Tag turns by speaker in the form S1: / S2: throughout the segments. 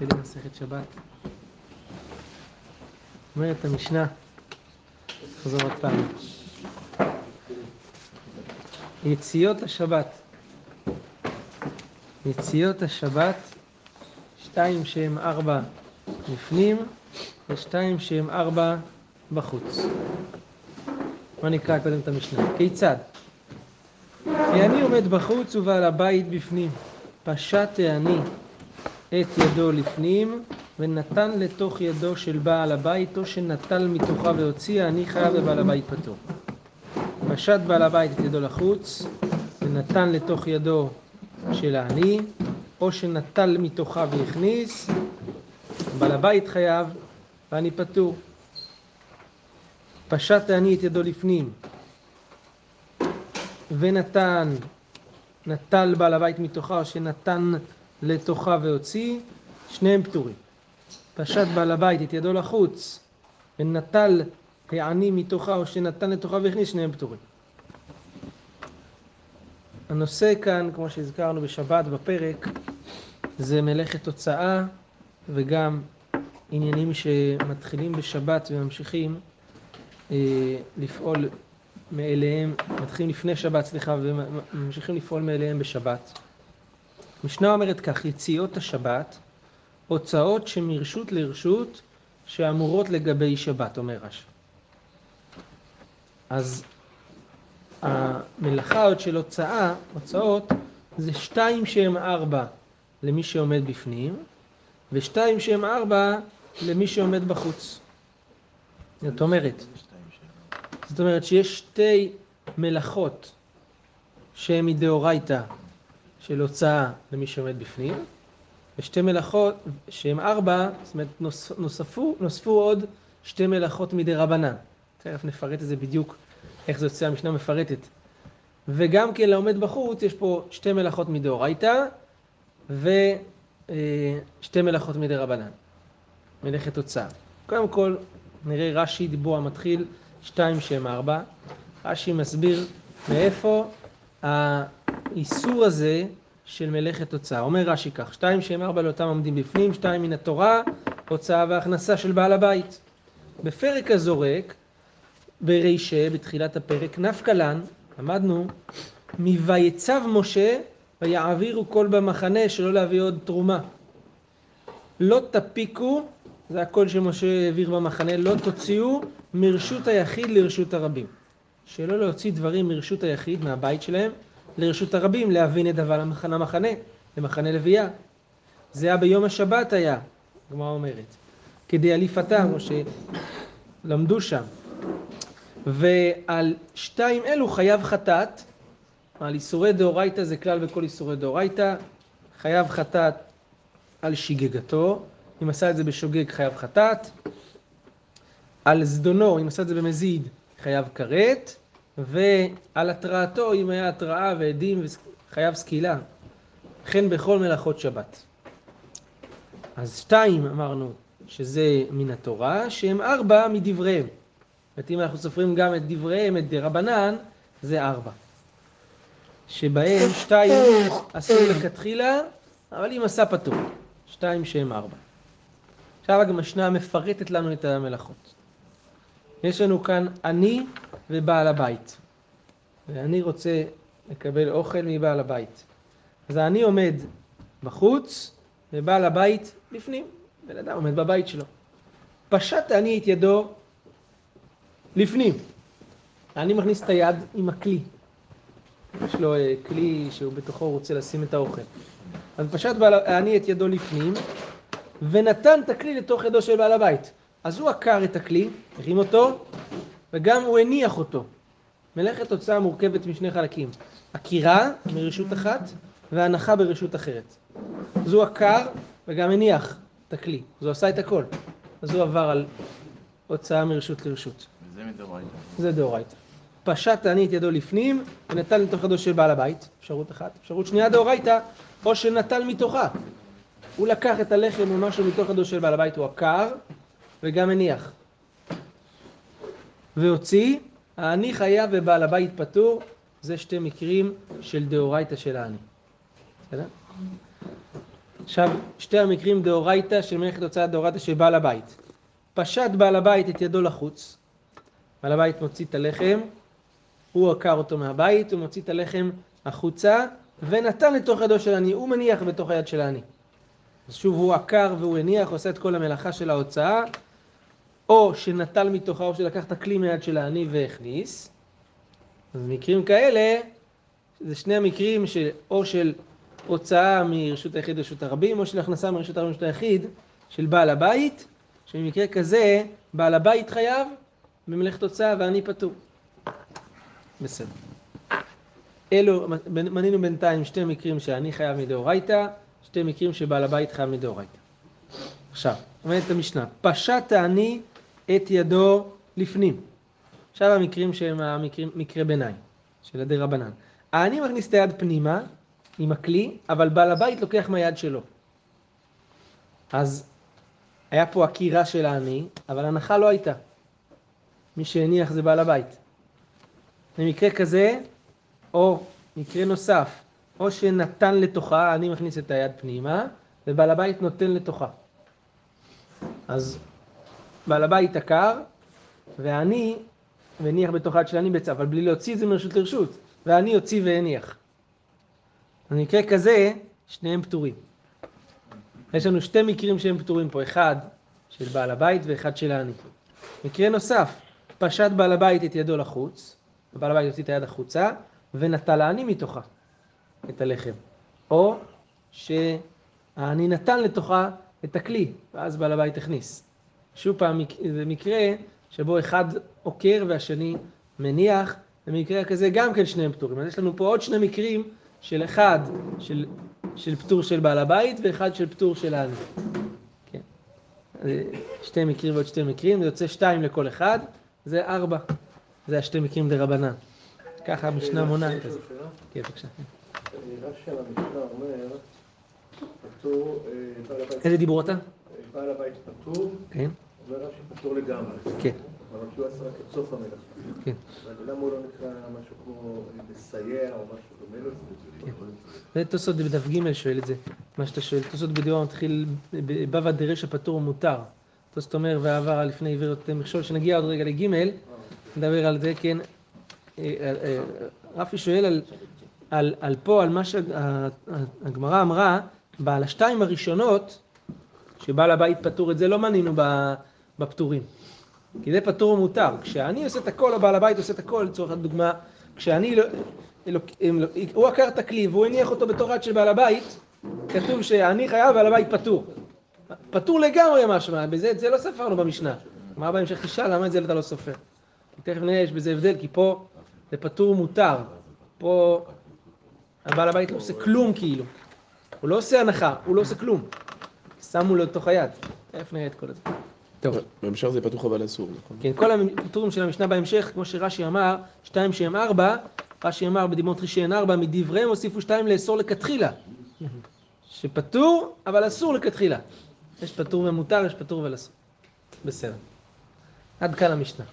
S1: מתחילים מסכת שבת. אומרת המשנה, נחזור עוד פעם. יציאות השבת. יציאות השבת, שתיים שהם ארבע בפנים ושתיים שהם ארבע בחוץ. בוא נקרא קודם את המשנה. כיצד? כי אני עומד בחוץ ובעל הבית בפנים. פשט העני את ידו לפנים ונתן לתוך ידו של בעל הבית או שנטל מתוכה והוציא, אני חייב לבעל הבית פטור. פשט בעל הבית את ידו לחוץ ונתן לתוך ידו של העני או שנטל מתוכה והכניס, בעל הבית חייב ואני פטור. פשט העני את ידו לפנים ונתן, נטל בעל הבית מתוכה או שנתן לתוכה והוציא, שניהם פטורים. פשט בעל הבית את ידו לחוץ ונטל העני מתוכה או שנתן לתוכה והכניס, שניהם פטורים. הנושא כאן, כמו שהזכרנו בשבת בפרק, זה מלאכת תוצאה וגם עניינים שמתחילים בשבת וממשיכים אה, לפעול מאליהם, מתחילים לפני שבת, סליחה, וממשיכים לפעול מאליהם בשבת. משנה אומרת כך, יציאות השבת, הוצאות שמרשות לרשות שאמורות לגבי שבת, אומר רש"י. אז המלאכה עוד של הוצאה, הוצאות, זה שתיים שהם ארבע למי שעומד בפנים, ושתיים שהם ארבע למי שעומד בחוץ. זאת אומרת, זאת אומרת שיש שתי מלאכות שהן מדאורייתא של הוצאה למי שעומד בפנים, ושתי מלאכות שהן ארבע, זאת אומרת נוספו, נוספו עוד שתי מלאכות מדי רבנן. תכף נפרט את זה בדיוק, איך זה יוצא המשנה מפרטת. וגם כן לעומד בחוץ יש פה שתי מלאכות מדאורייתא ושתי מלאכות מדי רבנן. מלאכת תוצאה. קודם כל נראה רש"י דיבור המתחיל שתיים שם ארבע. רש"י מסביר מאיפה האיסור הזה של מלאכת הוצאה. אומר רש"י כך, שתיים שהם ארבע לאותם עומדים בפנים, שתיים מן התורה, הוצאה והכנסה של בעל הבית. בפרק הזורק, ברישה, בתחילת הפרק, נפקא לן, למדנו, מ"ויצב משה ויעבירו כל במחנה שלא להביא עוד תרומה. לא תפיקו, זה הקול שמשה העביר במחנה, לא תוציאו מרשות היחיד לרשות הרבים. שלא להוציא דברים מרשות היחיד, מהבית שלהם, לרשות הרבים, להבין את דבר למחנה מחנה, למחנה לוויה. זה היה ביום השבת היה, הגמרא אומרת, כדי אליפתם, או שלמדו שם. ועל שתיים אלו חייב חטאת, על איסורי דאורייתא זה כלל בכל איסורי דאורייתא, חייב חטאת על שגגתו, אם עשה את זה בשוגג חייב חטאת, על זדונו, אם עשה את זה במזיד, חייב כרת, ועל התרעתו, אם היה התרעה ועדים, חייב סקילה. וכן בכל מלאכות שבת. אז שתיים אמרנו שזה מן התורה, שהם ארבע מדבריהם. זאת אם אנחנו סופרים גם את דבריהם, את דרבנן, זה ארבע. שבהם שתיים אסור לכתחילה, אבל אם עשה פטור. שתיים שהם ארבע. עכשיו המשנה מפרטת לנו את המלאכות. יש לנו כאן אני ובעל הבית. ואני רוצה לקבל אוכל מבעל הבית. אז אני עומד בחוץ ובעל הבית בפנים. בן אדם עומד בבית שלו. פשט אני את ידו לפנים. אני מכניס את היד עם הכלי. יש לו אה, כלי שהוא בתוכו רוצה לשים את האוכל. אז פשט בעל, אני את ידו לפנים ונתן את הכלי לתוך ידו של בעל הבית. אז הוא עקר את הכלי, הרים אותו, וגם הוא הניח אותו. מלאכת תוצאה מורכבת משני חלקים. עקירה מרשות אחת והנחה ברשות אחרת. אז הוא עקר וגם הניח את הכלי. אז הוא עשה את הכל. אז הוא עבר על הוצאה מרשות לרשות.
S2: זה מדאורייתא.
S1: זה דאורייתא. פשט אני את ידו לפנים ונטל לתוך ידו של בעל הבית, אפשרות אחת. אפשרות שנייה דאורייתא, או שנטל מתוכה. הוא לקח את הלחם או משהו מתוך ידו של בעל הבית, הוא עקר וגם הניח. והוציא, העני חייב ובעל הבית פטור, זה שתי מקרים של דאורייתא של העני. עכשיו, שתי המקרים דאורייתא של מלאכת הוצאת דאורייתא של בעל הבית. פשט בעל הבית את ידו לחוץ, בעל הבית מוציא את הלחם, הוא עקר אותו מהבית, הוא מוציא את הלחם החוצה, ונתן לתוך ידו של העני, הוא מניח בתוך היד של העני. אז שוב הוא עקר והוא הניח, עושה את כל המלאכה של ההוצאה, או שנטל מתוכה, או שלקח את הכלי מיד של העני והכניס. במקרים כאלה, זה שני המקרים של, או של הוצאה מרשות היחיד לרשות הרבים, או של הכנסה מרשות הרבים לרשות היחיד של בעל הבית, שבמקרה כזה, בעל הבית חייב במלאכת הוצאה ואני פטור. בסדר. אלו, מנינו בינתיים שתי מקרים שאני חייב מדאורייתא, שתי מקרים שבעל הבית חייב מדאורייתא. עכשיו, אומרת המשנה, פשט העני את ידו לפנים. עכשיו המקרים שהם המקרים, מקרה ביניים, של הדי רבנן. העני מכניס את היד פנימה עם הכלי, אבל בעל הבית לוקח מהיד שלו. אז היה פה עקירה של העני, אבל הנחה לא הייתה. מי שהניח זה בעל הבית. במקרה כזה, או מקרה נוסף, או שנתן לתוכה, אני מכניס את היד פנימה, ובעל הבית נותן לתוכה. אז בעל הבית עקר, ואני והניח בתוך היד של אני בצו, אבל בלי להוציא את זה מרשות לרשות, ואני הוציא והניח. במקרה כזה, שניהם פטורים. יש לנו שתי מקרים שהם פטורים פה, אחד של בעל הבית ואחד של העני. מקרה נוסף, פשט בעל הבית את ידו לחוץ, בעל הבית הוציא את היד החוצה, ונטל העני מתוכה את הלחם. או שהעני נתן לתוכה את הכלי, ואז בעל הבית הכניס. שוב פעם, זה מקרה שבו אחד עוקר והשני מניח, במקרה כזה גם כן שניהם פטורים. אז יש לנו פה עוד שני מקרים של אחד של, של פטור של בעל הבית ואחד של פטור של העני. כן. שתי מקרים ועוד שתי מקרים, זה יוצא שתיים לכל אחד, זה ארבע. זה השתי מקרים דה רבנן. ככה המשנה מונה את זה. כן, בבקשה.
S2: רש"י על המשנה אומר, פטור, אה,
S1: איזה דיבור אתה?
S2: בעל הבית פטור,
S1: כן.
S2: אומר רש"י פטור לגמרי.
S1: כן.
S2: אבל שהוא עשה רק את סוף המלאכה.
S1: כן.
S2: למה הוא לא נקרא משהו כמו מסייע או משהו דומה לזה?
S1: כן. זה תוספות בדף ג' שואל את זה, מה שאתה שואל. תוספות בדיבור מתחיל בבבא דרש הפטור מותר. תוספות אומר ועבר לפני עיוורת מכשול, שנגיע עוד רגע לג', נדבר על זה, כן. אה, אה, רפי שואל על, על, על פה, על מה שהגמרא אמרה, בעל השתיים הראשונות, שבעל הבית פטור, את זה לא מנינו בפטורים. כי זה פטור ומותר. כשאני עושה את הכל, הבעל הבית עושה את הכל, לצורך הדוגמה, כשאני, לא, אלוק, הוא עקר את הכלי והוא הניח אותו בתור יד של בעל הבית, כתוב שאני חייב בעל הבית פטור. פטור לגמרי משמע, בזה, את זה לא ספרנו במשנה. מה בהמשך תשאל, למה את זה אתה לא סופר? תכף נראה, יש בזה הבדל, כי פה זה פטור ומותר. פה הבעל הבית לא עושה כלום כאילו. הוא לא עושה הנחה, הוא לא עושה כלום. שמו לו לתוך היד. תכף נראה את כל זה. טוב.
S3: בהמשך זה פתוח אבל אסור, נכון?
S1: כן, כל הפטורים של המשנה בהמשך, כמו שרש"י אמר, שתיים שהם ארבע, רש"י אמר בדימות רישיין ארבע, מדבריהם הוסיפו שתיים לאסור לכתחילה. שפטור, אבל אסור לכתחילה. יש פטור ומותר, יש פטור ולאסור. בסדר. עד כאן המשנה.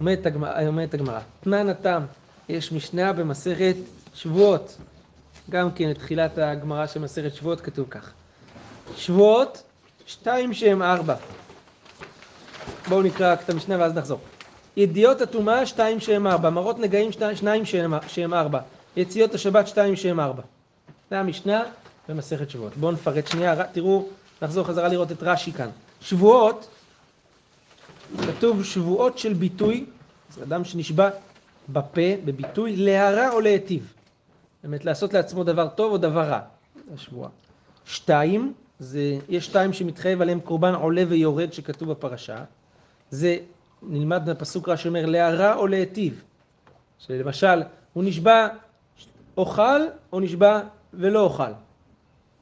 S1: אומרת הגמרא, תנן התם, יש משנה במסכת שבועות. גם כן, תחילת הגמרא של מסכת שבועות כתוב כך. שבועות, שתיים שהם ארבע. בואו נקרא את המשנה ואז נחזור. ידיעות הטומאה, שתיים שהם ארבע. מראות נגעים, שתי, שניים שהם, שהם ארבע. יציאות השבת, שתיים שהם ארבע. זה המשנה במסכת שבועות. בואו נפרט שנייה, תראו, נחזור חזרה לראות את רש"י כאן. שבועות, כתוב שבועות של ביטוי, זה אדם שנשבע בפה, בביטוי, להרע או להיטיב. באמת לעשות לעצמו דבר טוב או דבר רע. זה השבועה. שתיים, זה, יש שתיים שמתחייב עליהם קורבן עולה ויורד שכתוב בפרשה. זה נלמד מהפסוק רש"י אומר להרע או להיטיב. שלמשל, הוא נשבע אוכל או נשבע ולא אוכל.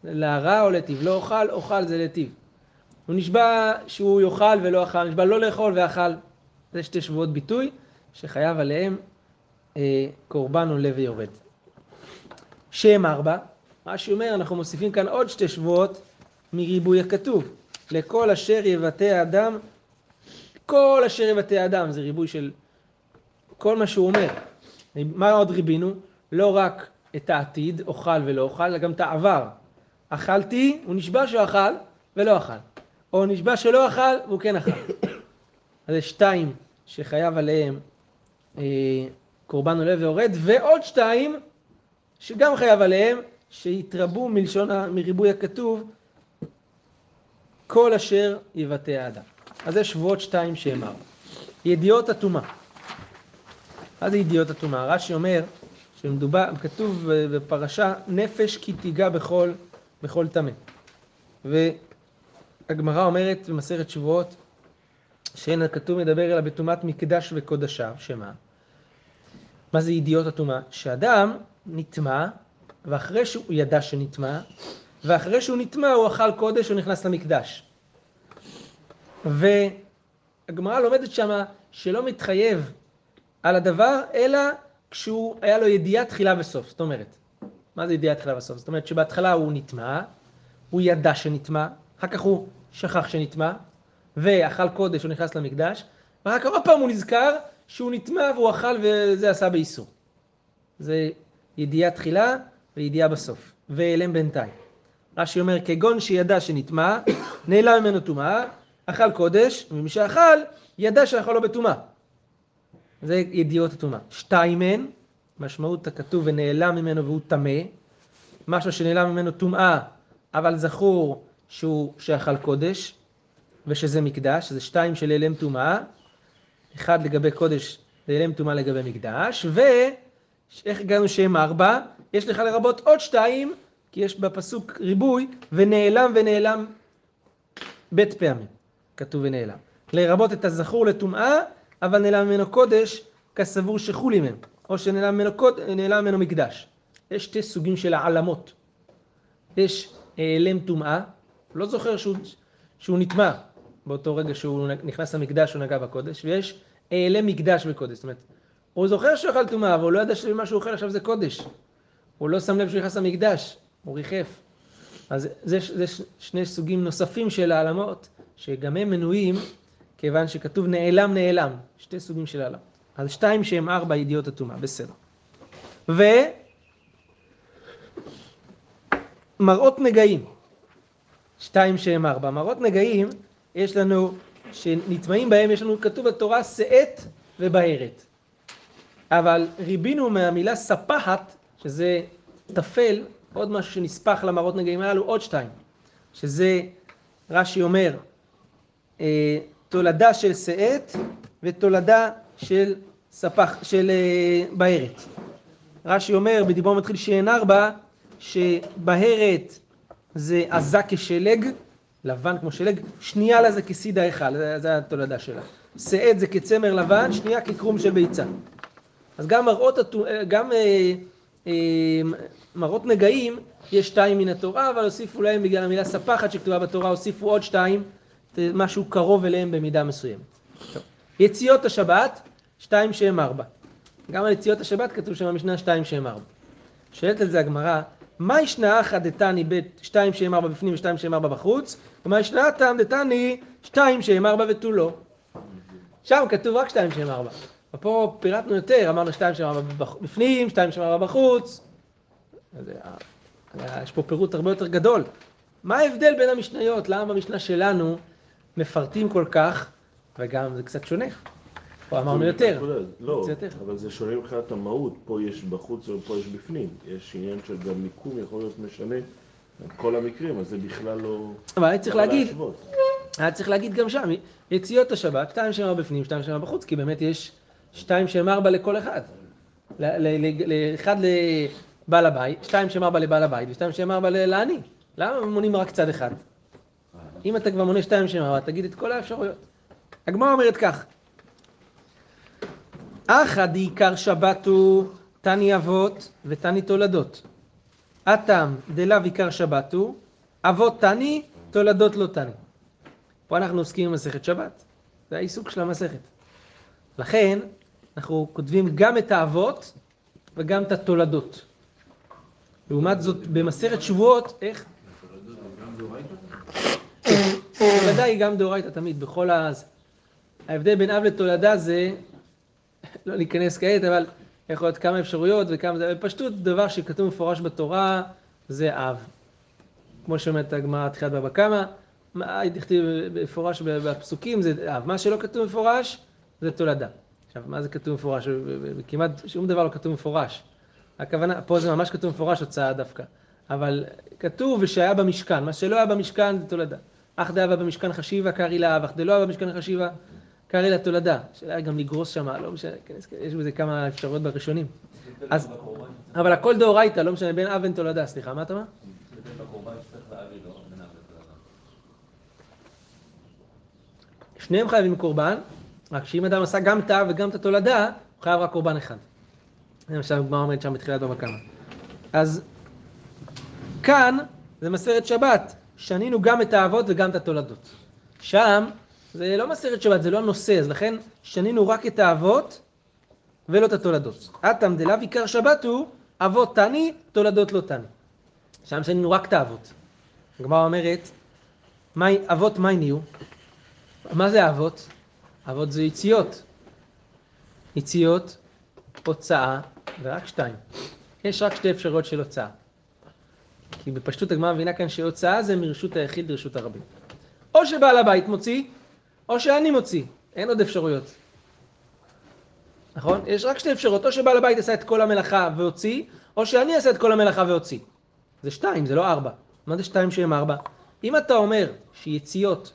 S1: להרע או להיטיב. לא אוכל, אוכל זה להיטיב. הוא נשבע שהוא יאכל ולא אכל, נשבע לא לאכול ואכל. זה שתי שבועות ביטוי שחייב עליהם אה, קורבן עולה ויורד. שם ארבע, רש"י אומר, אנחנו מוסיפים כאן עוד שתי שבועות מריבוי הכתוב. לכל אשר יבטא האדם, כל אשר יבטא האדם, זה ריבוי של כל מה שהוא אומר. מה עוד ריבינו? לא רק את העתיד, אוכל ולא אוכל, אלא גם את העבר. אכלתי, הוא נשבע שהוא אכל ולא אכל. או נשבע שלא אכל והוא כן אכל. אז יש שתיים שחייב עליהם אה, קורבן עולה ויורד, ועוד שתיים שגם חייב עליהם, שיתרבו מלשון, מריבוי הכתוב, כל אשר יבטא האדם. אז זה שבועות שתיים שאמר. ידיעות הטומאה. מה זה ידיעות הטומאה? רש"י אומר שמדובר, כתוב בפרשה, נפש כי תיגע בכל, בכל טמא. והגמרא אומרת במסכת שבועות, שאין הכתוב מדבר אלא בטומאת מקדש וקודשיו, שמה? מה זה ידיעות הטומאה? שאדם נטמע, ואחרי שהוא ידע שנטמע, ואחרי שהוא נטמע הוא אכל קודש, הוא נכנס למקדש. והגמרא לומדת שמה שלא מתחייב על הדבר, אלא כשהוא, היה לו ידיעה תחילה וסוף. זאת אומרת, מה זה ידיעה תחילה וסוף? זאת אומרת שבהתחלה הוא נטמע, הוא ידע שנטמע, אחר כך הוא שכח שנטמע, ואכל קודש, הוא נכנס למקדש, ואחר כך עוד פעם הוא נזכר שהוא נטמע והוא אכל וזה עשה באיסור. זה ידיעה תחילה וידיעה בסוף, והיעלם בינתיים. רש"י אומר, כגון שידע שנטמע, נעלם ממנו טומאה, אכל קודש, ומי שאכל, ידע שאכלו לו בטומאה. זה ידיעות הטומאה. שתיים מהן, משמעות הכתוב ונעלם ממנו והוא טמא, משהו שנעלם ממנו טומאה, אבל זכור שהוא שאכל קודש, ושזה מקדש, זה שתיים של העלם טומאה, אחד לגבי קודש והעלם טומאה לגבי מקדש, ואיך הגענו שהם ארבע? יש לך לרבות עוד שתיים, כי יש בפסוק ריבוי, ונעלם ונעלם בית פעמים, כתוב ונעלם. לרבות את הזכור לטומאה, אבל נעלם ממנו קודש, כסבור שחולי מהם, או שנעלם ממנו, קוד, נעלם ממנו מקדש. יש שתי סוגים של העלמות. יש העלם טומאה, לא זוכר שהוא, שהוא נטמע באותו רגע שהוא נכנס למקדש, הוא נגע בקודש, ויש העלם מקדש בקודש. זאת אומרת, הוא זוכר שהוא אכל טומאה, אבל הוא לא ידע שמה שהוא אוכל עכשיו זה קודש. הוא לא שם לב שהוא נכנס למקדש, הוא ריחף. אז זה, זה שני סוגים נוספים של העלמות, שגם הם מנויים, כיוון שכתוב נעלם נעלם. שתי סוגים של העלמות. אז שתיים שהם ארבע ידיעות הטומאה, בסדר. ו... מראות נגעים. שתיים שהם ארבע. מראות נגעים, יש לנו, שנטמעים בהם, יש לנו כתוב בתורה שאת ובהרת. אבל ריבינו מהמילה ספחת, שזה טפל, עוד משהו שנספח למראות נגעים הללו, עוד שתיים. שזה, רש"י אומר, אה, תולדה של שאת ותולדה של ספח, של אה, בהרת. רש"י אומר, בדיבור מתחיל שאין ארבע, שבהרת זה עזה כשלג, לבן כמו שלג, שנייה לה זה כסיד ההיכל, זה התולדה שלה. שאת זה כצמר לבן, שנייה כקרום של ביצה. אז גם מראות, גם אה, מראות נגעים, יש שתיים מן התורה, אבל הוסיפו להם בגלל המילה ספחת שכתובה בתורה, הוסיפו עוד שתיים, משהו קרוב אליהם במידה מסוימת. טוב. יציאות השבת, שתיים שהם ארבע. גם על יציאות השבת כתוב שם במשנה שתיים שהם ארבע. שואלת על זה הגמרא, מה ישנה אחא דתני בית שתיים שהם ארבע בפנים ושתיים שהם ארבע בחוץ? ומה ישנה טעם דתני שתיים שהם ארבע ותו לא? שם כתוב רק שתיים שהם ארבע. ופה פירטנו יותר, אמרנו שתיים שהם ארבע בפנים, שתיים שהם ארבע בחוץ. אז יש פה פירוט הרבה יותר גדול. מה ההבדל בין המשניות? למה במשנה שלנו מפרטים כל כך, וגם זה קצת שונה? פה אמרנו יותר.
S4: לא, אבל זה שונה מבחינת המהות, פה יש בחוץ ופה יש בפנים. יש עניין של גם מיקום יכול להיות משנה כל המקרים, אז זה בכלל לא...
S1: אבל היה צריך להגיד, היה צריך להגיד גם שם, יציאות השבת, שתיים ארבע בפנים, שתיים ארבע בחוץ, כי באמת יש שתיים שהם ארבע לכל אחד. אחד לבעל הבית, שתיים שהם ארבע לבעל הבית ושתיים שהם ארבע לעני. למה מונים רק צד אחד? אם אתה כבר מונה שתיים שהם ארבע, תגיד את כל האפשרויות. הגמרא אומרת כך, אחא דעיקר שבת הוא תני אבות ותני תולדות. אטם דלאו עיקר שבת הוא, אבות תני, תולדות לא תני. פה אנחנו עוסקים במסכת שבת, זה העיסוק של המסכת. לכן אנחנו כותבים גם את האבות וגם את התולדות. לעומת זאת במסכת שבועות, איך? היא גם דאורייתא תמיד, בכל ה... ההבדל בין אב לתולדה זה לא ניכנס כעת, אבל יכול להיות כמה אפשרויות וכמה זה, בפשטות דבר שכתוב מפורש בתורה זה אב. כמו שאומרת הגמרא תחילת בבא קמא, מה דכתיב במפורש בפסוקים, זה אב. מה שלא כתוב מפורש, זה תולדה. עכשיו, מה זה כתוב מפורש? כמעט שום דבר לא כתוב מפורש. הכוונה, פה זה ממש כתוב מפורש, הוצאה דווקא. אבל כתוב ושהיה במשכן, מה שלא היה במשכן זה תולדה. אך דאבה במשכן חשיבה קרעי לאב, אך דלא היה במשכן חשיבה קרעי לתולדה. שאלה גם לגרוס שמה, לא משנה, כן, יש בזה כמה אפשרויות בראשונים. אז, אבל הכל דאורייתא, לא משנה, בין אב בין תולדה, סליחה, מה אתה אומר? שניהם חייבים קורבן, רק שאם אדם עשה גם האב וגם את התולדה, הוא חייב רק קורבן אחד. זה מה שהגמרא אומרת שם בתחילת בבא קמא. אז כאן זה מסרת שבת, שנינו גם את האבות וגם את התולדות. שם זה לא מסרת שבת, זה לא הנושא, אז לכן שנינו רק את האבות ולא את התולדות. אטם דלאו עיקר שבת הוא אבות תני, תולדות לא תני. שם שנינו רק את האבות. הגמרא אומרת, "מי- אבות מי נהיו? מה זה אבות? אבות זה יציאות. יציאות, הוצאה, ורק שתיים. יש רק שתי אפשרויות של הוצאה. כי בפשטות הגמרא מבינה כאן שהוצאה זה מרשות היחיד לרשות הרבים. או שבעל הבית מוציא, או שאני מוציא. אין עוד אפשרויות. נכון? יש רק שתי אפשרויות, או שבעל הבית עשה את כל המלאכה והוציא, או שאני אעשה את כל המלאכה והוציא. זה שתיים, זה לא ארבע. מה זה שתיים שהם ארבע? אם אתה אומר שיציאות,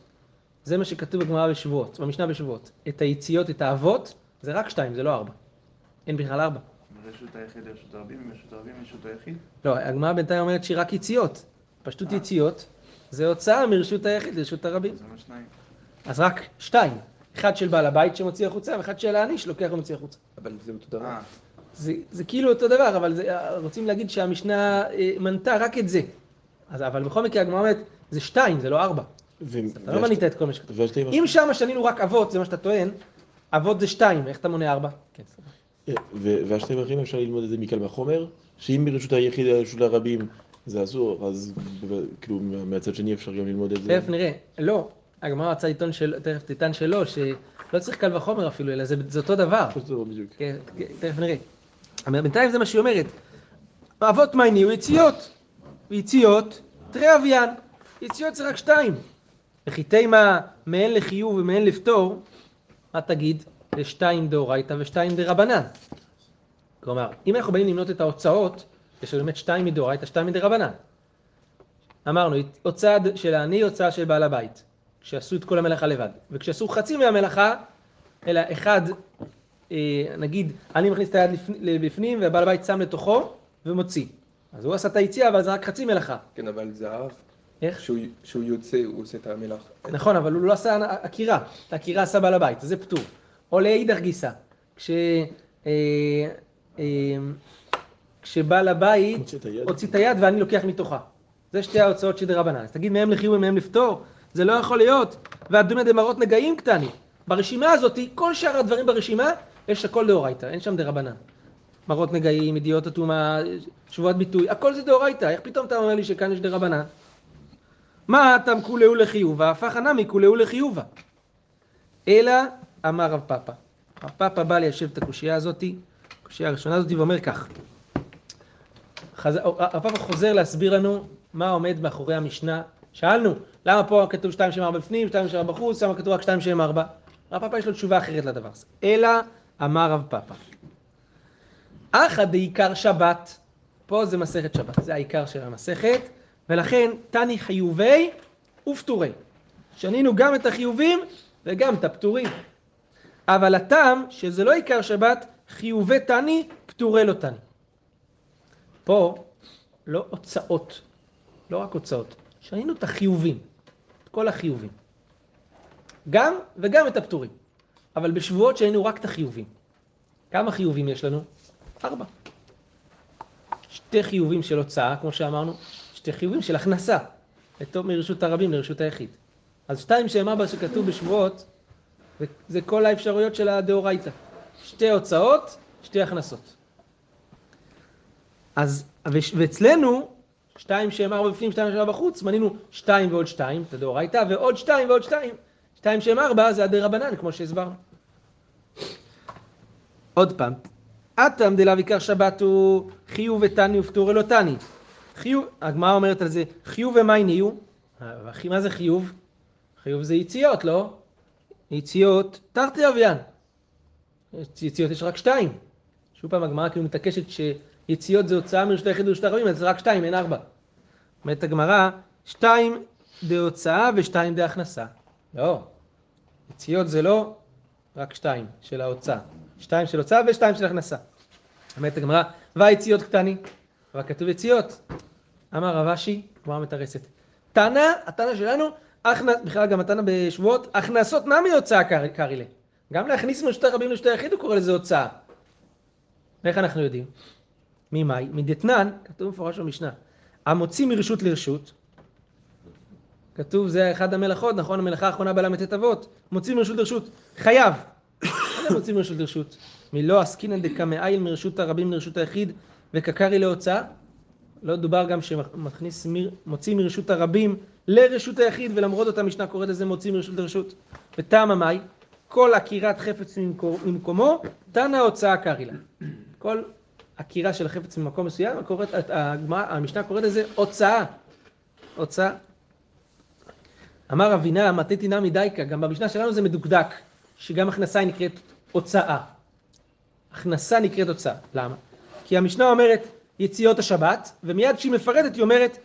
S1: זה מה שכתוב בגמרא בשבועות, במשנה בשבועות, את היציאות, את האבות, זה רק שתיים, זה לא ארבע. אין בכלל ארבע.
S5: מרשות היחיד לרשות הרבים, מרשות הרבים לרשות היחיד.
S1: לא, הגמרא בינתיים אומרת שהיא רק יציאות. פשטות יציאות זה הוצאה מרשות היחיד לרשות הרבים.
S5: זה מה שניים.
S1: אז רק שתיים. אחד של בעל הבית שמוציא החוצה, ואחד של העני שלוקח ומוציא החוצה.
S3: אבל זה אותו דבר.
S5: אה,
S1: זה, זה כאילו אותו דבר, אבל זה, רוצים להגיד שהמשנה אה, מנתה רק את זה. אז, אבל בכל מקרה הגמרא אומרת, זה שתיים, זה לא ארבע. אתה לא מנית את כל מה שכתוב. אם שם שנינו רק אבות, זה מה שאתה טוען, אבות זה שתיים, איך אתה מונה ארבע? כן, סבבה.
S3: ו- והשתי דרכים אפשר ללמוד את זה מקל וחומר, שאם ברשות היחיד לרשות הרבים זה אסור, אז כאילו מהצד שני אפשר גם ללמוד את זה.
S1: תכף נראה. לא, הגמרא רצה לטעון של, תכף תטען שלא, שלא צריך קל וחומר אפילו, אלא זה, זה אותו דבר. כן, כן, תכף נראה. בינתיים זה מה שהיא אומרת. אבות מי נהיו יציאות. ויציאות, תרי אביין. יציאות זה רק שתיים. וכי תימה מהן לחיוב ומהן לפטור, מה תגיד? זה שתיים דאורייתא ושתיים דרבנן. כלומר, אם אנחנו באים למנות את ההוצאות, יש באמת שתיים מדאורייתא, שתיים מדרבנן. אמרנו, הוצאה של העני, הוצאה של בעל הבית. כשעשו את כל המלאכה לבד. וכשעשו חצי מהמלאכה, אלא אחד, אה, נגיד, אני מכניס את היד לבפנים והבעל הבית שם לתוכו ומוציא. אז הוא עשה את היציאה, אבל זה רק חצי מלאכה.
S6: כן, אבל זהב,
S1: איך?
S6: כשהוא יוצא, הוא עושה את המלח.
S1: נכון, אבל הוא לא עשה עקירה, את העקירה עשה בעל הבית, זה פטור. או לאידך גיסא, כש... אה, אה, כשבעל הבית
S3: הוציא את היד.
S1: ואני לוקח מתוכה. זה שתי ההוצאות של דרבנן. אז תגיד מהם לחיוב ומהם לפטור? זה לא יכול להיות. והדומיה דמרות נגעים קטני. ברשימה הזאת, כל שאר הדברים ברשימה, יש הכל דאורייתא, אין שם דרבנן. מרות נגעים, ידיעות הטומאה, שבועת ביטוי, הכל זה דאורייתא, איך פתאום אתה אומר לי שכאן יש דרבנן? מה אטם כולהו לחיובה, הפך הנמי כולהו לחיובה. אלא אמר רב פאפא. רב פאפא בא ליישב את הקושייה הזאתי, הקושייה הראשונה הזאתי, ואומר כך. חז... רב פאפא חוזר להסביר לנו מה עומד מאחורי המשנה. שאלנו, למה פה כתוב שתיים שם ארבע בפנים, שתיים שם ארבע בחוץ, למה כתוב רק שתיים שם ארבע? רב פאפא יש לו תשובה אחרת לדבר הזה. אלא אמר רב פאפא. אחא דעיקר שבת, פה זה מסכת שבת, זה העיקר של המסכת, ולכן תני חיובי ופטורי. שנינו גם את החיובים וגם את הפטורים. אבל הטעם שזה לא עיקר שבת, חיובי תני, פטורי לא תני. פה לא הוצאות, לא רק הוצאות, שנינו את החיובים, את כל החיובים. גם וגם את הפטורים. אבל בשבועות שהיינו רק את החיובים. כמה חיובים יש לנו? ארבע. שתי חיובים של הוצאה, כמו שאמרנו, חיובים של הכנסה, לטוב מרשות הרבים לרשות היחיד. אז שתיים שהם ארבע שכתוב בשבועות, זה, כל האפשרויות של הדאורייתא. שתי הוצאות, שתי הכנסות. אז, ואצלנו, שתיים שהם ארבע בפנים, שתיים שהם ארבע בחוץ, מנינו שתיים ועוד שתיים, את הדאורייתא, ועוד שתיים ועוד שתיים. שתיים שהם ארבע זה הדרבנן, כמו שהסברנו. עוד פעם, אטם דלאו עיקר שבת הוא חיוב ותני ופטור אלו תני. חיוב, הגמרא אומרת על זה, חיוב ומאי נהיו? מה זה חיוב? חיוב זה יציאות, לא? יציאות, תרתי אביין. יציאות יש רק שתיים. שוב פעם הגמרא כאילו מתעקשת שיציאות זה הוצאה מרשות היחיד לרשות הרבים, אז זה רק שתיים, אין ארבע. אומרת הגמרא, שתיים דהוצאה ושתיים דהכנסה. לא. יציאות זה לא רק שתיים של ההוצאה. שתיים של הוצאה ושתיים של הכנסה. אומרת הגמרא, והיציאות קטני. אבל כתוב יציאות. אמר רב אשי, גמרא מתרסת. תנא, התנא שלנו, הכנ- בכלל גם התנא בשבועות, הכנסות נמי הוצאה קר- קרעי לה. גם להכניס מרשות הרבים לרשות היחיד הוא קורא לזה הוצאה. ואיך אנחנו יודעים? ממאי? מדתנן, כתוב מפורש במשנה. המוציא מרשות לרשות, כתוב זה אחד המלאכות, נכון? המלאכה האחרונה בל"ט אבות, מוציא מרשות לרשות, חייב. מוציא מרשות לרשות? מלא עסקינן דקמאיל מרשות הרבים לרשות היחיד וקקרי להוצאה? לא דובר גם שמכניס, מוציא מרשות הרבים לרשות היחיד, ולמרות זאת המשנה קוראת לזה מוציא מרשות לרשות. וטעם מאי? כל עקירת חפץ ממקו- ממקומו, תנא הוצאה קרי לה. כל עקירה של החפץ ממקום מסוים, הקוראת, המשנה קוראת לזה הוצאה. הוצאה. אמר אבינה, מתתי נמי דייקה, גם במשנה שלנו זה מדוקדק, שגם הכנסה היא נקראת הוצאה. הכנסה נקראת הוצאה. למה? כי המשנה אומרת יציאות השבת, ומיד כשהיא מפרטת היא אומרת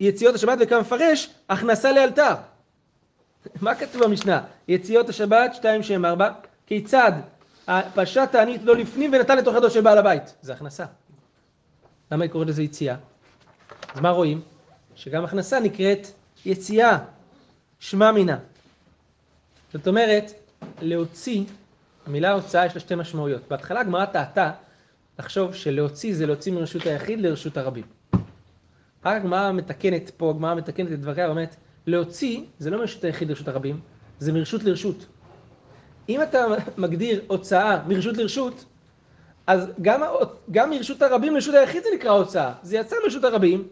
S1: יציאות השבת, וכמה מפרש, הכנסה לאלתר. מה כתוב במשנה? יציאות השבת, שתיים שם ארבע, כיצד פשט תענית לא לפנים ונתן לתוך ידו של בעל הבית. זה הכנסה. למה היא קוראת לזה יציאה? אז מה רואים? שגם הכנסה נקראת יציאה, שמע מינה. זאת אומרת, להוציא, המילה הוצאה יש לה שתי משמעויות. בהתחלה הגמרא טעתה לחשוב שלהוציא זה להוציא מרשות היחיד לרשות הרבים. הגמרא מתקנת פה, הגמרא מתקנת את דבריה ואומרת, להוציא זה לא מרשות היחיד לרשות הרבים, זה מרשות לרשות. אם אתה מגדיר הוצאה מרשות לרשות, אז גם, גם מרשות הרבים לרשות היחיד זה נקרא הוצאה. זה יצא מרשות הרבים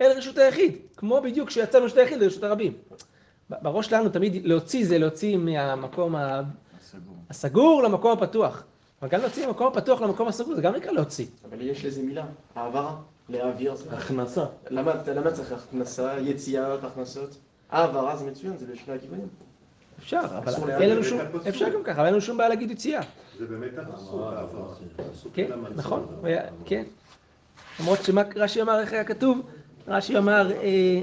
S1: אל רשות היחיד, כמו בדיוק שיצא מרשות היחיד לרשות הרבים. בראש שלנו תמיד להוציא זה להוציא מהמקום ה- הסגור למקום הפתוח. אבל גם להוציא מהמקום הפתוח למקום הסגור זה גם נקרא להוציא.
S7: אבל יש לזה מילה, העברה, להעביר.
S4: הכנסה.
S7: למה למה צריך הכנסה, יציאות, הכנסות? העברה זה מצוין, זה לשני הכיוונים.
S1: אפשר, אבל אין לנו שום. אפשר גם ככה, אבל אין לנו שום בעיה להגיד יציאה.
S2: זה באמת הפסוק, העברה. הפסוק
S1: כן. נכון, היה- כן. למרות שמה רש"י אמר, איך היה כתוב? רש"י אמר, אה,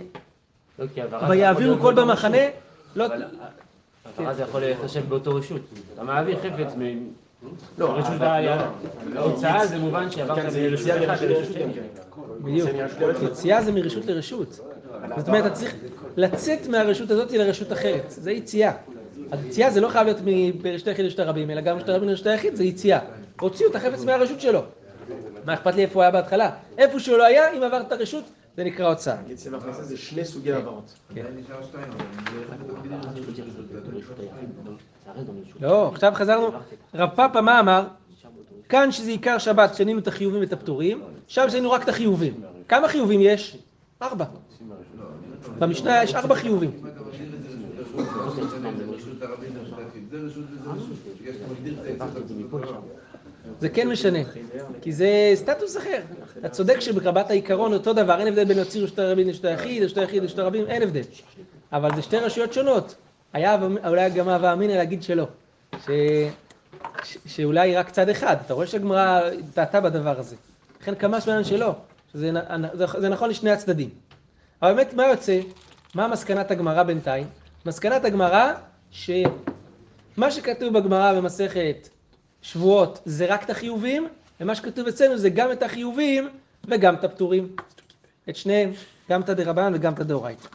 S8: לא,
S1: ויעבירו כל במחנה. לא...
S8: אבל העברה זה יכול להיחשב באותו רשות. אתה מעביר חפץ מ...
S7: לא,
S8: רשות
S7: אבל-
S8: היה...
S7: לא,
S8: הוצאה זה מובן שעברת
S7: כן,
S8: מרשות
S7: יציאה
S8: אחת
S7: מרשות
S8: לרשות.
S7: כן.
S1: בדיוק. יציאה זה מרשות לרשות. זאת אומרת, אתה צריך לצאת מהרשות הזאת לרשות אחרת. זה יציאה. אז יציאה זה לא חייב להיות מרשות היחיד לרשות הרבים, אלא גם רשות הרבים לרשות היחיד זה יציאה. הוציאו את החפץ מהרשות שלו. מה אכפת לי איפה הוא היה בהתחלה? איפה שהוא לא היה, אם עבר את הרשות, זה נקרא הוצאה.
S7: זה שני סוגי העברות.
S1: לא, עכשיו חזרנו, רב פאפה מה אמר? כאן שזה עיקר שבת, שנינו את החיובים ואת הפטורים, שם שנינו רק את החיובים. כמה חיובים יש? ארבע. במשנה יש ארבע חיובים. זה כן משנה, כי זה סטטוס אחר. אתה צודק שברבת העיקרון אותו דבר, אין הבדל בין להוציא רשות הרבים לרשות היחיד, רשות היחיד לרשות הרבים, אין הבדל. אבל זה שתי רשויות שונות. היה אולי גם הווה אמינא להגיד שלא. שאולי רק צד אחד. אתה רואה שהגמרא טעתה בדבר הזה. לכן כמה שמעניין שלא. שזה זה, זה נכון לשני הצדדים. אבל באמת, מה יוצא? מה מסקנת הגמרא בינתיים? מסקנת הגמרא, שמה שכתוב בגמרא במסכת שבועות זה רק את החיובים, ומה שכתוב אצלנו זה גם את החיובים וגם את הפטורים. את שניהם, גם את הדרבנן וגם את הדאורייתא.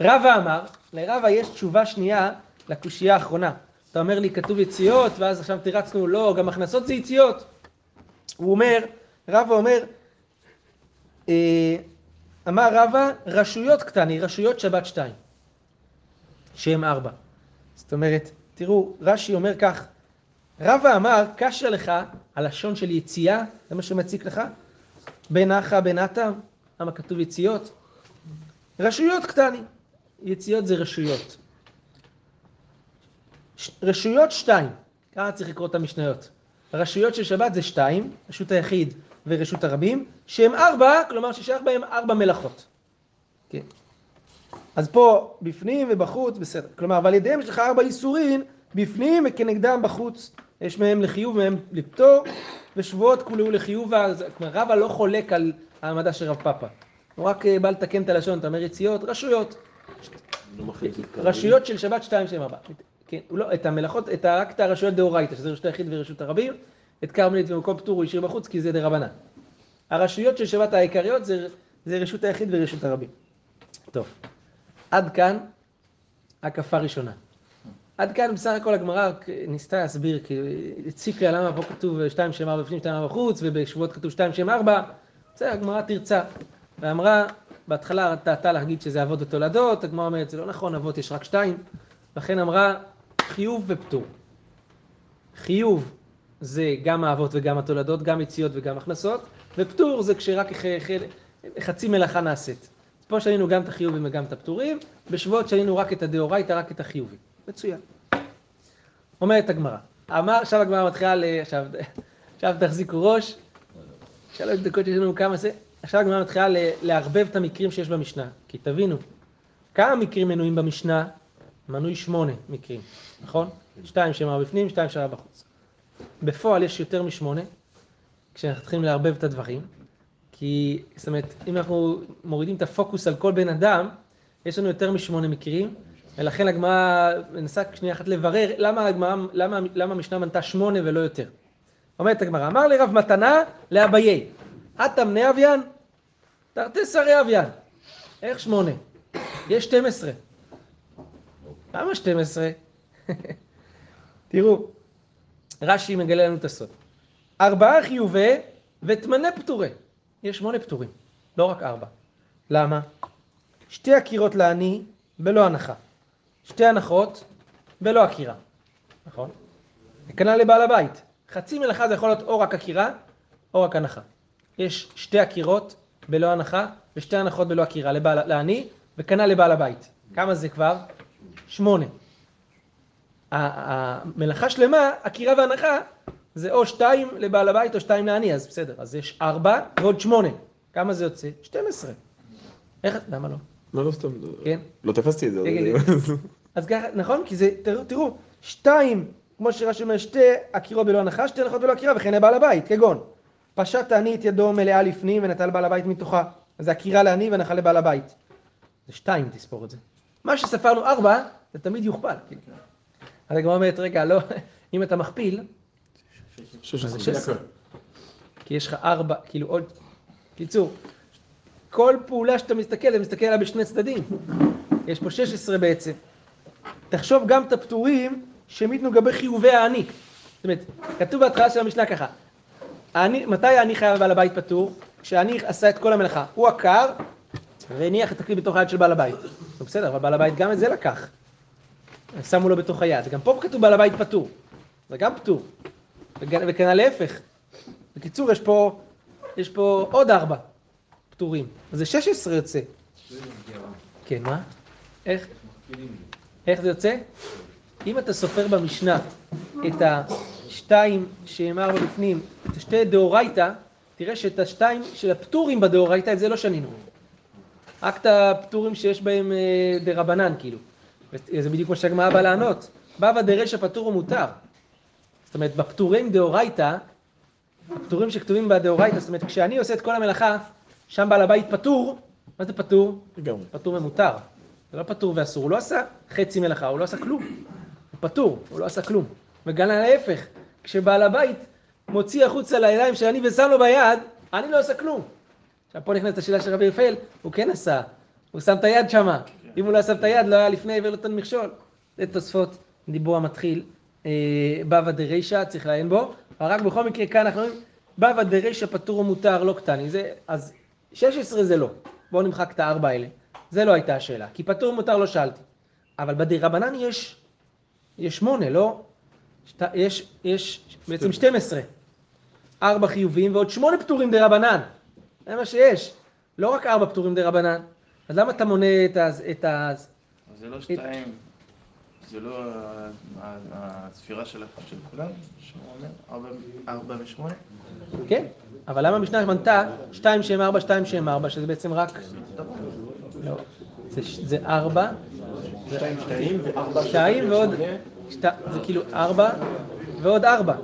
S1: רבא אמר, לרבא יש תשובה שנייה לקושייה האחרונה. אתה אומר לי, כתוב יציאות, ואז עכשיו תירצנו, לא, גם הכנסות זה יציאות. הוא אומר, רבא אומר, אה, אמר רבא, רשויות קטני, רשויות שבת שתיים, שהם ארבע. זאת אומרת, תראו, רש"י אומר כך, רבא אמר, קשה לך הלשון של יציאה, זה מה שמציק לך? בן אחא בן עטה, למה כתוב יציאות? רשויות קטני, יציאות זה רשויות. רשויות שתיים, ככה צריך לקרוא את המשניות. הרשויות של שבת זה שתיים, רשות היחיד ורשות הרבים, שהם ארבע, כלומר ששייך בהם ארבע מלאכות. כן. אז פה בפנים ובחוץ, בסדר. כלומר, ועל ידיהם יש לך ארבע איסורין, בפנים וכנגדם בחוץ. יש מהם לחיוב ומהם לפטור, ושבועות כולו לחיוב, כלומר, רבא לא חולק על העמדה של רב פאפא. הוא רק אה, בא לתקן את הלשון, אתה אומר יציאות, רשויות.
S3: לא.
S1: רשויות של שבת שתיים, שתיים, ארבע. כן, הוא לא, את המלאכות, את רק את הרשויות דאורייתא, שזה רשות היחיד ורשות הרבים, את כרמלית ומקום פטור הוא השאיר בחוץ, כי זה דרבנן. הרשויות של שבת העיקריות זה, זה רשות היחיד ורשות הרבים. טוב, עד כאן הקפה ראשונה. עד כאן בסך הכל הגמרא ניסתה להסביר, כי הציק לה למה פה כתוב שתיים שם ארבע בפנים, שתיים ארבע בחוץ, ובשבועות כתוב שתיים שם ארבע. בסדר, הגמרא תרצה. ואמרה, בהתחלה טעתה להגיד שזה אבות ותולדות, הגמרא אומרת, זה לא נכון, אבות יש רק שתיים. לכן אמרה, חיוב ופטור. חיוב זה גם האבות וגם התולדות, גם יציאות וגם הכנסות, ופטור זה כשרק חצי מלאכה נעשית. פה שנינו גם את החיובים וגם את הפטורים, בשבועות שנינו רק את הדאורייתא, רק את החיובים. מצוין. אומרת הגמרא, אמר, עכשיו הגמרא מתחילה ל... עכשיו, עכשיו תחזיקו ראש, שלוש דקות יש לנו כמה זה, עכשיו הגמרא מתחילה לערבב את המקרים שיש במשנה, כי תבינו, כמה מקרים מנויים במשנה? מנוי שמונה מקרים, נכון? שתיים שאמר בפנים, שתיים שאמר בחוץ. בפועל יש יותר משמונה, כשאנחנו מתחילים לערבב את הדברים, כי, זאת אומרת, אם אנחנו מורידים את הפוקוס על כל בן אדם, יש לנו יותר משמונה מקרים, ולכן הגמרא מנסה שנייה אחת לברר למה הגמרא, למה, למה המשנה מנתה שמונה ולא יותר. אומרת הגמרא, אמר לרב מתנה לאביי, אתה מנה אביין? תרתי שרי אביין. איך שמונה? יש 12. למה 12? תראו, רש"י מגלה לנו את הסוד. ארבעה חיובי ותמנה פטורי. יש שמונה פטורים, לא רק ארבע. למה? שתי עקירות לעני בלא הנחה. שתי הנחות בלא עקירה. נכון? וכנ"ל לבעל הבית. חצי מלאכה זה יכול להיות או רק עקירה או רק הנחה. יש שתי עקירות בלא הנחה ושתי הנחות בלא עקירה לעני וכנ"ל לבעל הבית. כמה זה כבר? שמונה. המלאכה שלמה, עקירה והנחה, זה או שתיים לבעל הבית או שתיים לעני, אז בסדר. אז יש ארבע ועוד שמונה. כמה זה יוצא? 12. איך, למה לא?
S3: לא, לא סתם.
S1: כן?
S3: לא תפסתי את זה.
S1: אז ככה, נכון? כי זה, תראו, שתיים, כמו שרש"י אומר, שתי עקירות בלא הנחה, שתי הנחות בלא עקירה, וכן לבעל הבית, כגון, פשט העני את ידו מלאה לפנים ונטל בעל הבית מתוכה. אז זה עקירה לעני והנחה לבעל הבית. זה שתיים, תספור את זה. מה שספרנו ארבע, זה תמיד יוכפל. אז הגמרא אומרת, רגע, לא, אם אתה מכפיל,
S3: שש
S1: אז זה
S3: עשרה.
S1: 16. כי יש לך ארבע, כאילו עוד... קיצור, כל פעולה שאתה מסתכל, אתה מסתכל עליה בשני צדדים. יש פה 16 בעצם. תחשוב גם את הפטורים שמיתנו לגבי חיובי העני. זאת אומרת, כתוב בהתחלה של המשנה ככה, העני, מתי העני חייב בעל הבית פטור? כשהעני עשה את כל המלאכה. הוא עקר והניח את הכלי בתוך היד של בעל הבית. נו, בסדר, אבל בעל הבית גם את זה לקח. שמו לו בתוך היד. גם פה כתוב בעל הבית פטור. זה גם פטור. וכנ"ל להפך. בקיצור, יש פה, יש פה עוד ארבע פטורים. אז זה 16 יוצא. כן, מה? איך? איך זה יוצא? אם אתה סופר במשנה את השתיים ארבע בפנים, את השתי דאורייתא, תראה שאת השתיים של הפטורים בדאורייתא, את זה לא שנינו. רק את הפטורים שיש בהם אה, דרבנן, כאילו. זה בדיוק מה שהגמרא באה לענות. בבא דרשא פטור ומותר. זאת אומרת, בפטורים דאורייתא, הפטורים שכתובים בדאורייתא, זאת אומרת, כשאני עושה את כל המלאכה, שם בעל הבית פטור, מה זה פטור?
S3: לגמרי.
S1: פטור ומותר. זה לא פטור ואסור, הוא לא עשה חצי מלאכה, הוא לא עשה כלום. הוא פטור, הוא לא עשה כלום. וגם להפך, כשבעל הבית מוציא החוצה לידיים של אני ושם לו ביד, אני לא עושה כלום. עכשיו פה נכנסת השאלה של רבי רפאל, הוא כן עשה, הוא שם את היד שמה. אם הוא לא שם את היד, לא היה לפני ולא נתן מכשול. זה תוספות, דיבור המתחיל, אה, בבא דרישא, צריך לעיין בו, אבל רק בכל מקרה כאן אנחנו אומרים, בבא דרישא פטור ומותר, לא קטני. זה, אז 16 זה לא. בואו נמחק את הארבע האלה. זה לא הייתה השאלה, כי פטור ומותר לא שאלתי. אבל בדרבנן יש, יש שמונה, לא? שת, יש, יש בעצם 12. ארבע חיובים ועוד שמונה פטורים דרבנן. זה מה שיש. לא רק ארבע פטורים דרבנן. אז למה אתה מונה את ה... את ה...
S5: אז זה לא שתיים.
S2: זה לא הספירה של של כולם, שהוא אומר, ארבע- ארבע ושמונה?
S1: כן, אבל למה המשנה מנתה 2 שהם 4, 2 שהם 4, שזה בעצם רק... לא, זה, זה 4,
S7: שתיים שתיים וארבע
S1: 2 ועוד... זה כאילו 4 ועוד 4,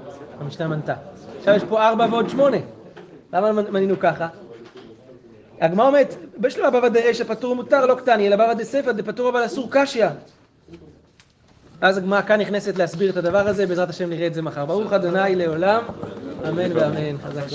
S1: המשנה מנתה. עכשיו יש פה 4 ועוד 8. למה מנינו ככה? הגמרא אומרת, בשלמה בבא דאשא פטור מותר לא קטני, אלא בבא דספר דפטור אבל אסור קשיא. אז הגמרא כאן נכנסת להסביר את הדבר הזה, בעזרת השם נראה את זה מחר. ברוך אדוני לעולם, אמן ואמן. חזק.